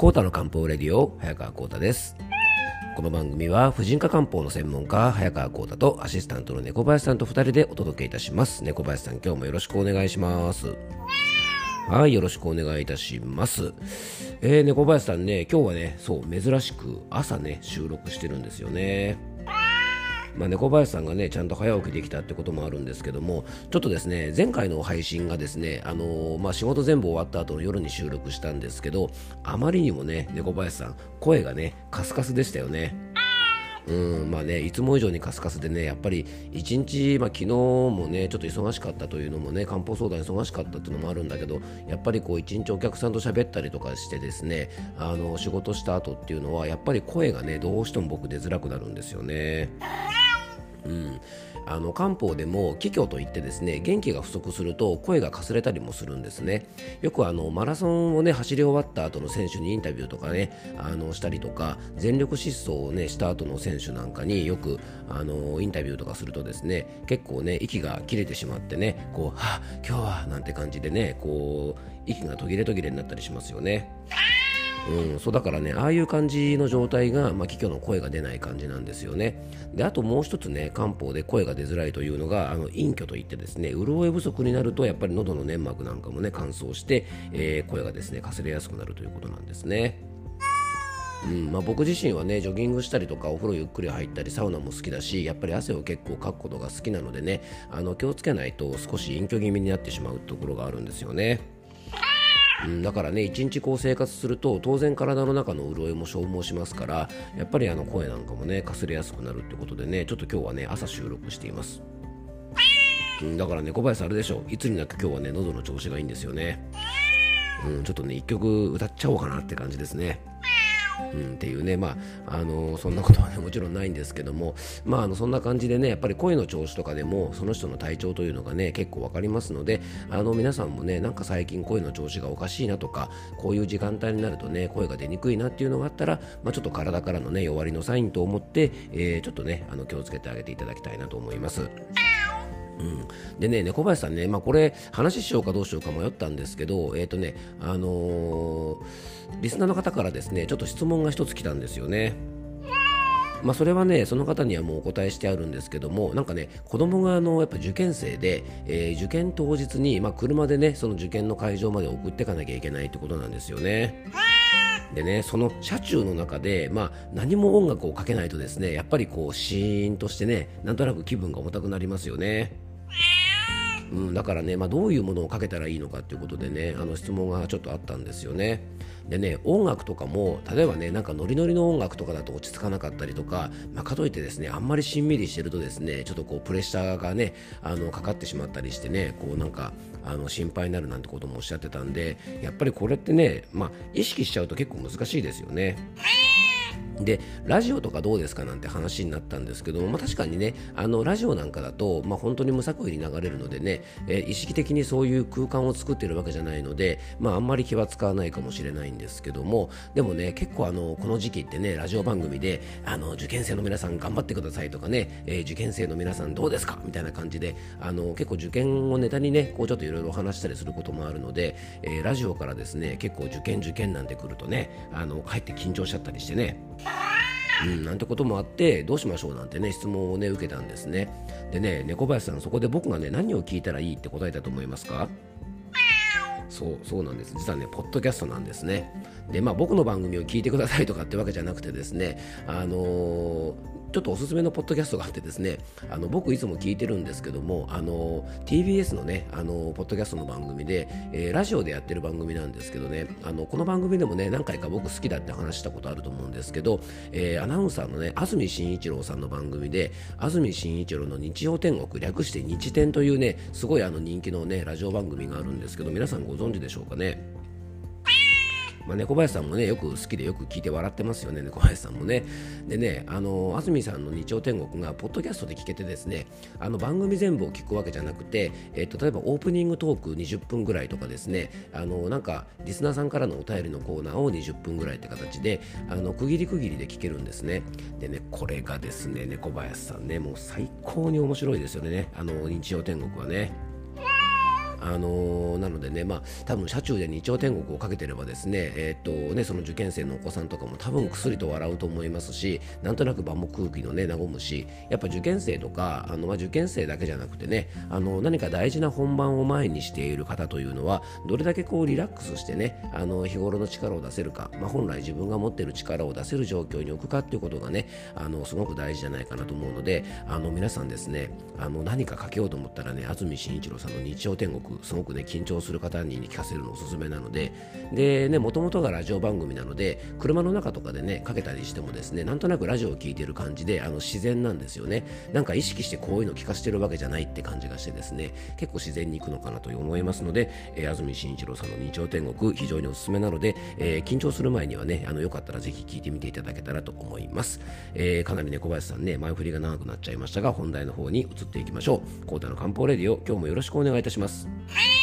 コータの漢方レディオ早川コータです。この番組は婦人科漢方の専門家早川コータとアシスタントの猫林さんと2人でお届けいたします。猫林さん今日もよろしくお願いします。はいよろしくお願いいたします。えー、猫林さんね今日はねそう珍しく朝ね収録してるんですよね。まあ、猫林さんがねちゃんと早起きできたってこともあるんですけどもちょっとですね前回の配信がですね、あの、まあ、仕事全部終わった後の夜に収録したんですけどあまりにもね猫林さん声がねカスカスでしたよね。うんまあね、いつも以上にカスカスでね、やっぱり一日、まあ、昨日もね、ちょっと忙しかったというのもね、漢方相談忙しかったっていうのもあるんだけど、やっぱりこう一日お客さんと喋ったりとかしてですね、あの仕事した後っていうのは、やっぱり声がね、どうしても僕出づらくなるんですよね。うん、あの漢方でも気虚といってですね元気が不足すると声がかすれたりもするんですねよくあのマラソンをね走り終わった後の選手にインタビューとかねあのしたりとか全力疾走をねした後の選手なんかによくあのインタビューとかするとですね結構ね息が切れてしまってねこうはあ今日はなんて感じでねこう息が途切れ途切れになったりしますよね。うん、そうだからねああいう感じの状態が、まあ、気の声が出ない感じなんですよねであともう一つね漢方で声が出づらいというのがあの陰虚といってですね潤い不足になるとやっぱり喉の粘膜なんかもね乾燥して、えー、声がですねかすれやすくなるということなんですねうんまあ、僕自身はねジョギングしたりとかお風呂ゆっくり入ったりサウナも好きだしやっぱり汗を結構かくことが好きなのでねあの気をつけないと少し隠居気味になってしまうところがあるんですよね。うん、だからね一日こう生活すると当然体の中の潤いも消耗しますからやっぱりあの声なんかもねかすれやすくなるってことでねちょっと今日はね朝収録しています、うん、だからね小林あれでしょいつになく今日はね喉の調子がいいんですよね。うん、ちょっとね一曲歌っちゃおうかなって感じですね。うん、っていうね、まあ、あのそんなことはねもちろんないんですけども、まあ、あのそんな感じでねやっぱり声の調子とかでもその人の体調というのがね結構分かりますのであの皆さんもねなんか最近声の調子がおかしいなとかこういう時間帯になるとね声が出にくいなっていうのがあったら、まあ、ちょっと体からのね弱りのサインと思って、えー、ちょっとねあの気をつけてあげていただきたいなと思います。うん、でね、猫林さんね、まあ、これ、話しようかどうしようか迷ったんですけど、えっ、ー、とね、あのー、リスナーの方からですね、ちょっと質問が一つ来たんですよね。まあ、それはね、その方にはもうお答えしてあるんですけども、なんかね、子供があのやっぱ受験生で、えー、受験当日に、まあ、車でね、その受験の会場まで送っていかなきゃいけないってことなんですよね。でね、その車中の中で、まあ、何も音楽をかけないとですね、やっぱりこう、シーンとしてね、なんとなく気分が重たくなりますよね。うん、だからね、まあ、どういうものをかけたらいいのかっていうことでねあの質問がちょっとあったんですよね。でね音楽とかも例えばねなんかノリノリの音楽とかだと落ち着かなかったりとか、まあ、かといってですねあんまりしんみりしてるとですねちょっとこうプレッシャーがねあのかかってしまったりしてねこうなんかあの心配になるなんてこともおっしゃってたんでやっぱりこれってね、まあ、意識しちゃうと結構難しいですよね。でラジオとかどうですかなんて話になったんですけども、まあ、確かにねあのラジオなんかだと、まあ、本当に無作為に流れるのでね、えー、意識的にそういう空間を作ってるわけじゃないので、まあ、あんまり気は使わないかもしれないんですけどもでもね結構あのこの時期ってねラジオ番組であの受験生の皆さん頑張ってくださいとかね、えー、受験生の皆さんどうですかみたいな感じであの結構受験をネタにねこうちょっといろいろ話したりすることもあるので、えー、ラジオからですね結構受験受験なんてくるとねあの帰って緊張しちゃったりしてね。うん、なんてこともあってどうしましょうなんてね質問をね受けたんですね。でね猫林さんそこで僕がね何を聞いたらいいって答えたと思いますか？そうそうなんです。実はねポッドキャストなんですね。でまあ僕の番組を聞いてくださいとかってわけじゃなくてですねあのーちょっとおすすめのポッドキャストがあってですねあの僕いつも聞いてるんですけどもあの TBS のねあのポッドキャストの番組で、えー、ラジオでやってる番組なんですけどねあのこの番組でもね何回か僕好きだって話したことあると思うんですけど、えー、アナウンサーのね安住紳一郎さんの番組で安住紳一郎の日曜天国略して日天というねすごいあの人気のねラジオ番組があるんですけど皆さんご存知でしょうかね？まあ、猫林さんもねよく好きでよく聞いて笑ってますよね猫林さんもね。でねあの安住さんの日曜天国がポッドキャストで聞けてですねあの番組全部を聞くわけじゃなくて、えっと、例えばオープニングトーク20分ぐらいとかですねあのなんかリスナーさんからのお便りのコーナーを20分ぐらいって形であの区切り区切りで聞けるんですね。でねこれがですね猫林さんねもう最高に面白いですよね。あの日曜天国はね。あのー、なのでねまあ多分車中で日曜天国をかけてればですねえー、っとねその受験生のお子さんとかも多分薬と笑うと思いますしなんとなく場も空気のね和むしやっぱ受験生とかあの、まあ、受験生だけじゃなくてねあの何か大事な本番を前にしている方というのはどれだけこうリラックスしてねあの日頃の力を出せるか、まあ、本来自分が持っている力を出せる状況に置くかっていうことがねあのすごく大事じゃないかなと思うのであの皆さんですねあの何かかけようと思ったらね安住紳一郎さんの日曜天国すごくね緊張する方に聞かせるのおすすめなのででねもともとがラジオ番組なので車の中とかでねかけたりしてもですねなんとなくラジオを聴いてる感じであの自然なんですよね。なんか意識してこういうの聞かせてるわけじゃないって感じがしてですね結構自然に行くのかなと思いますので、えー、安住紳一郎さんの日曜天国非常におすすめなので、えー、緊張する前にはねあのよかったらぜひ聞いてみていただけたらと思います、えー、かなりね小林さんね前振りが長くなっちゃいましたが本題の方に移っていきましょう。コータの漢方レディオ今日もよろしくお願いいたします。Hey!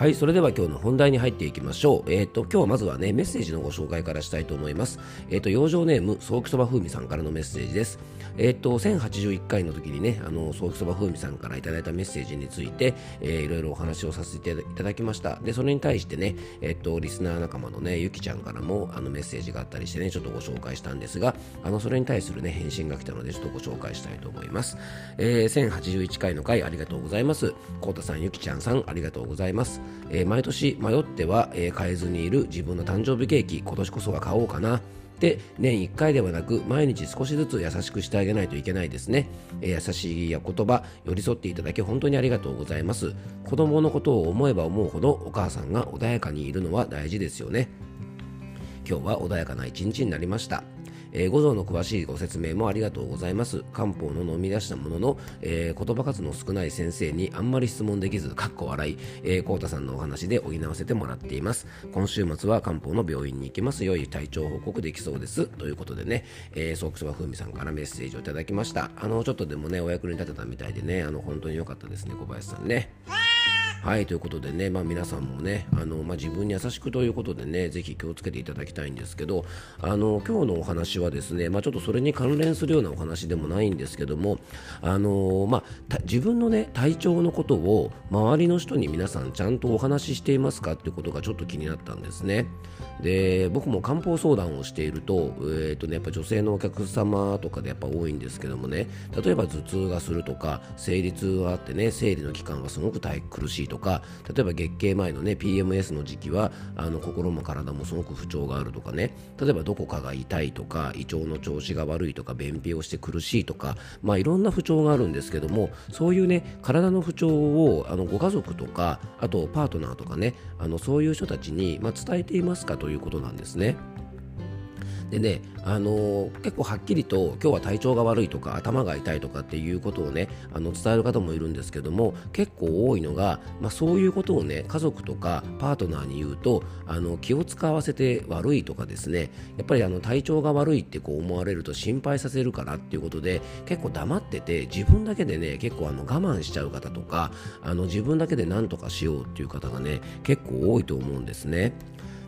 はい、それでは今日の本題に入っていきましょう。えっ、ー、と、今日はまずはね、メッセージのご紹介からしたいと思います。えっ、ー、と、養生ネーム、ソーキそば風味さんからのメッセージです。えっ、ー、と、1081回の時にね、あの、ソーキそば風味さんからいただいたメッセージについて、えー、いろいろお話をさせていただきました。で、それに対してね、えっ、と、リスナー仲間のね、ゆきちゃんからも、あの、メッセージがあったりしてね、ちょっとご紹介したんですが、あの、それに対するね、返信が来たので、ちょっとご紹介したいと思います。えー、1081回の回ありがとうございます。こうたさん、ゆきちゃんさん、ありがとうございます。えー、毎年迷っては、えー、買えずにいる自分の誕生日ケーキ今年こそは買おうかな。で年1回ではなく毎日少しずつ優しくしてあげないといけないですね、えー、優しい言葉寄り添っていただき本当にありがとうございます。子供のことを思えば思うほどお母さんが穏やかにいるのは大事ですよね。今日は穏やかな一日になりました。えー、五臓の詳しいご説明もありがとうございます。漢方の飲み出したものの、えー、言葉数の少ない先生にあんまり質問できず、かっこ笑い、えー、コウタさんのお話で補わせてもらっています。今週末は漢方の病院に行きます。良い体調報告できそうです。ということでね、えー、ソークスバフーミさんからメッセージをいただきました。あの、ちょっとでもね、お役に立てたみたいでね、あの、本当に良かったですね、小林さんね。はいということでね、まあ、皆さんもねあの、まあ、自分に優しくということでねぜひ気をつけていただきたいんですけどあの今日のお話はですね、まあ、ちょっとそれに関連するようなお話でもないんですけどもあの、まあ、自分のね体調のことを周りの人に皆さんちゃんとお話ししていますかっていうことがちょっと気になったんですね。で僕も漢方相談をしていると,、えーとね、やっぱ女性のお客様とかでやっぱ多いんですけどもね例えば頭痛がするとか生理痛があってね生理の期間がすごく苦しいとか例えば月経前のね PMS の時期はあの心も体もすごく不調があるとかね例えばどこかが痛いとか胃腸の調子が悪いとか便秘をして苦しいとかまあいろんな不調があるんですけどもそういうね体の不調をあのご家族とかあとパートナーとかねあのそういう人たちに、まあ、伝えていますかということなんですね。でね、あのー、結構はっきりと今日は体調が悪いとか頭が痛いとかっていうことをねあの伝える方もいるんですけども結構多いのが、まあ、そういうことをね家族とかパートナーに言うとあの気を使わせて悪いとかですねやっぱりあの体調が悪いってこう思われると心配させるからっていうことで結構黙ってて自分だけでね結構あの我慢しちゃう方とかあの自分だけで何とかしようっていう方がね結構多いと思うんですね。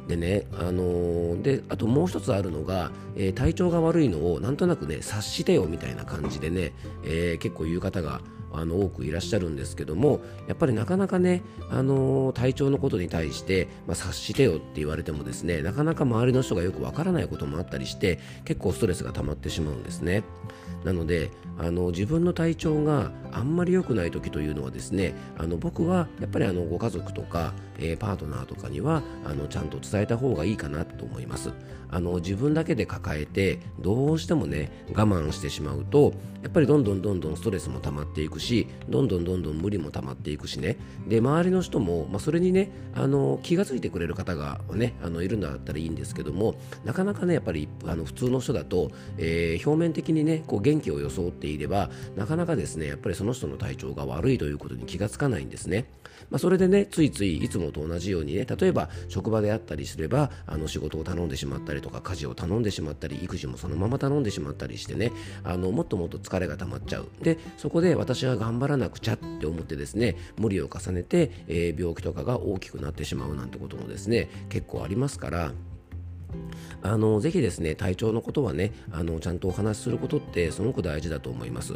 でね、あのー、であともう一つあるのが、えー、体調が悪いのをなんとなくね察してよみたいな感じでね、えー、結構言う方があの多くいらっしゃるんですけどもやっぱりなかなかね、あのー、体調のことに対して、まあ、察してよって言われてもですねなかなか周りの人がよくわからないこともあったりして結構ストレスが溜まってしまうんですね。なのであの自分の体調があんまり良くない時というのはですねあの僕はやっぱりあのご家族とか、えー、パートナーとかにはあのちゃんと伝えた方がいいかなと思います。あの自分だけで抱えてどうしてもね我慢してしまうとやっぱりどんどんどんどんストレスも溜まっていくしどんどんどんどん無理も溜まっていくしねで周りの人も、まあ、それにねあの気が付いてくれる方がねあのいるんだったらいいんですけどもなかなかねやっぱりあの普通の人だと、えー、表面的にねこう元気を装っていればなかなかですねやっぱりその人の体調が悪いということに気がつかないんですね。まあ、それでねついついいつもと同じようにね例えば職場であったりすればあの仕事を頼んでしまったりとか家事を頼んでしまったり育児もそのまま頼んでしまったりしてねあのもっともっと疲れが溜まっちゃうでそこで私は頑張らなくちゃって思ってですね無理を重ねて、えー、病気とかが大きくなってしまうなんてこともですね結構ありますからあのぜひですね体調のことはねあのちゃんとお話しすることってすごく大事だと思います。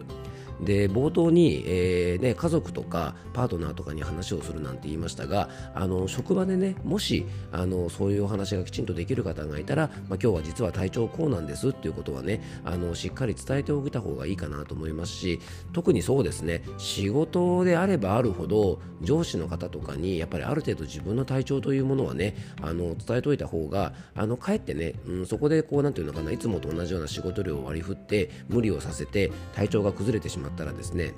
で冒頭に、えーね、家族とかパートナーとかに話をするなんて言いましたがあの職場でねもしあのそういうお話がきちんとできる方がいたら、まあ、今日は実は体調こうなんですっていうことはねあのしっかり伝えておいた方がいいかなと思いますし特にそうですね仕事であればあるほど上司の方とかにやっぱりある程度自分の体調というものはねあの伝えておいた方があのかえってねうん、そこでこうなんていうのかないつもと同じような仕事量を割り振って無理をさせて体調が崩れてしまうったらですね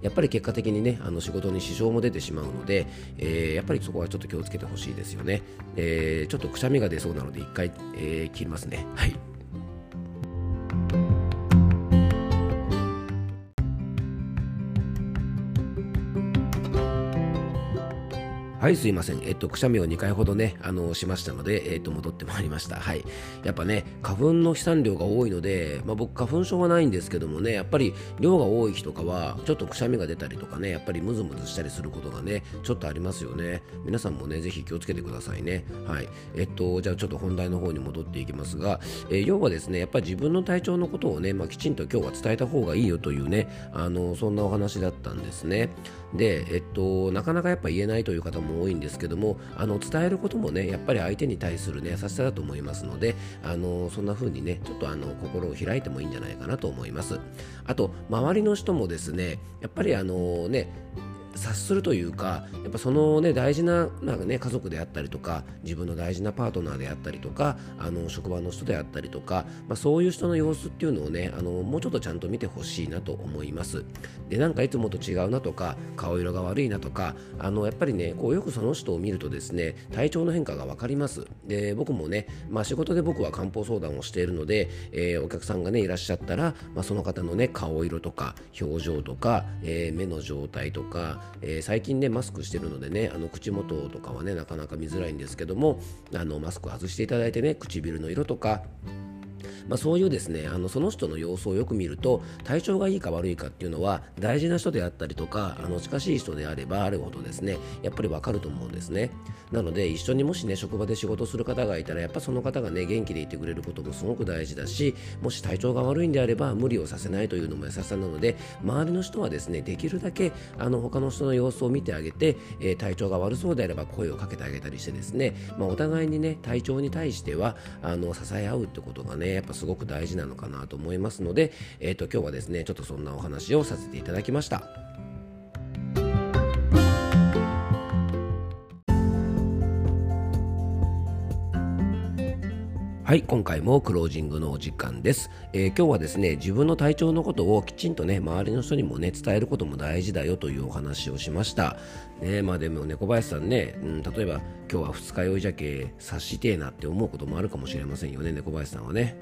やっぱり結果的にねあの仕事に支障も出てしまうので、えー、やっぱりそこはちょっと気をつけてほしいですよね、えー、ちょっとくしゃみが出そうなので1回、えー、切りますね。はい。はい、すいません。えっと、くしゃみを2回ほどね、あの、しましたので、えっと、戻ってまいりました。はい。やっぱね、花粉の飛散量が多いので、まあ、僕、花粉症はないんですけどもね、やっぱり量が多い日とかは、ちょっとくしゃみが出たりとかね、やっぱりムズムズしたりすることがね、ちょっとありますよね。皆さんもね、ぜひ気をつけてくださいね。はい。えっと、じゃあちょっと本題の方に戻っていきますが、えー、要はですね、やっぱり自分の体調のことをね、まあ、きちんと今日は伝えた方がいいよというね、あの、そんなお話だったんですね。で、えっと、なかなかやっぱ言えないという方も多いんですけども、あの伝えることもねやっぱり相手に対する、ね、優しさだと思いますのであのそんな風にねちょっとあの心を開いてもいいんじゃないかなと思います。あと周りの人もですねやっぱりあのね察するというかやっぱそのね大事ななんか、ね、家族であったりとか自分の大事なパートナーであったりとかあの職場の人であったりとか、まあ、そういう人の様子っていうのをねあのもうちょっとちゃんと見てほしいなと思います。でなんかいつもと違うなとか顔色が悪いなとかあのやっぱりねこうよくその人を見るとですね体調の変化が分かります。で僕もね、まあ、仕事で僕は漢方相談をしているので、えー、お客さんがねいらっしゃったら、まあ、その方のね顔色とか表情とか、えー、目の状態とかえー、最近ねマスクしてるのでねあの口元とかはねなかなか見づらいんですけどもあのマスク外していただいてね唇の色とかまあ、そういうですねあのその人の様子をよく見ると体調がいいか悪いかっていうのは大事な人であったりとかあの近しい人であればあるほどですねやっぱりわかると思うんですね。なので一緒にもしね職場で仕事する方がいたらやっぱその方がね元気でいてくれることもすごく大事だしもし体調が悪いんであれば無理をさせないというのも優しさなので周りの人はですねできるだけあの他の人の様子を見てあげて、えー、体調が悪そうであれば声をかけてあげたりしてですね、まあ、お互いにね体調に対してはあの支え合うってことがねやっぱすごく大事なのかなと思いますので、えーと、今日はですねちょっとそんなお話をさせていただきました。はい、今回もクロージングのお時間です、えー、今日はですね、自分の体調のことをきちんとね、周りの人にもね、伝えることも大事だよというお話をしました。ね、まあでも猫、林さんね、うん、例えば今日は二日酔いじゃけ察してえなって思うこともあるかもしれませんよね、猫林さんはね。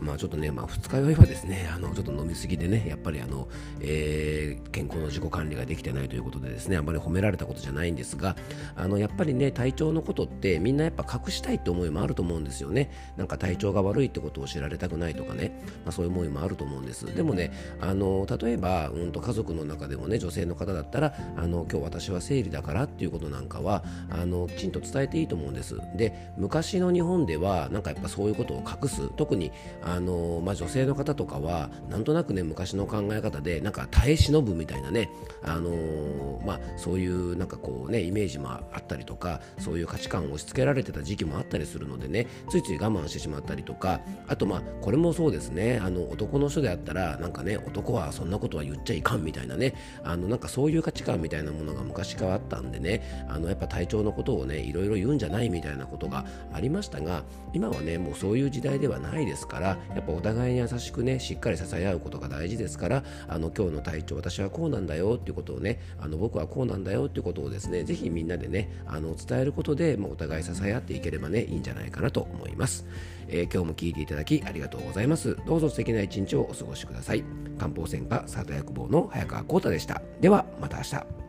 まあちょっとね、まあ二日酔いはですね、あの、ちょっと飲みすぎでね、やっぱりあの、えー、健康の自己管理ができてないということでですね、あんまり褒められたことじゃないんですが、あの、やっぱりね、体調のことってみんなやっぱ隠したいって思いもあると思うんですよね。なんか体調が悪いってことを知られたくないとかね、まあそういう思いもあると思うんです。でもね、あの、例えば、うんと家族の中でもね、女性の方だったら、あの、今日私は生理だからっていうことなんかは、あの、きちんと伝えていいと思うんです。で、昔の日本では、なんかやっぱそういうことを隠す、特に、ああのまあ、女性の方とかはなんとなくね昔の考え方でなんか耐え忍ぶみたいなね、あのまあ、そういうなんかこうねイメージもあったりとかそういう価値観を押し付けられてた時期もあったりするのでねついつい我慢してしまったりとかあとまあこれもそうですねあの男の人であったらなんかね男はそんなことは言っちゃいかんみたいなねあのなんかそういう価値観みたいなものが昔からあったんでねあのやっぱ体調のことをねいろいろ言うんじゃないみたいなことがありましたが今はねもうそういう時代ではないですからやっぱお互いに優しくねしっかり支え合うことが大事ですからあの今日の体調私はこうなんだよっていうことをねあの僕はこうなんだよっていうことをですねぜひみんなでねあの伝えることで、まあ、お互い支え合っていければねいいんじゃないかなと思います、えー、今日も聞いていただきありがとうございます。どうぞ素敵な一日をお過ごしください。漢方専科サータ薬房の早川浩太でした。ではまた明日。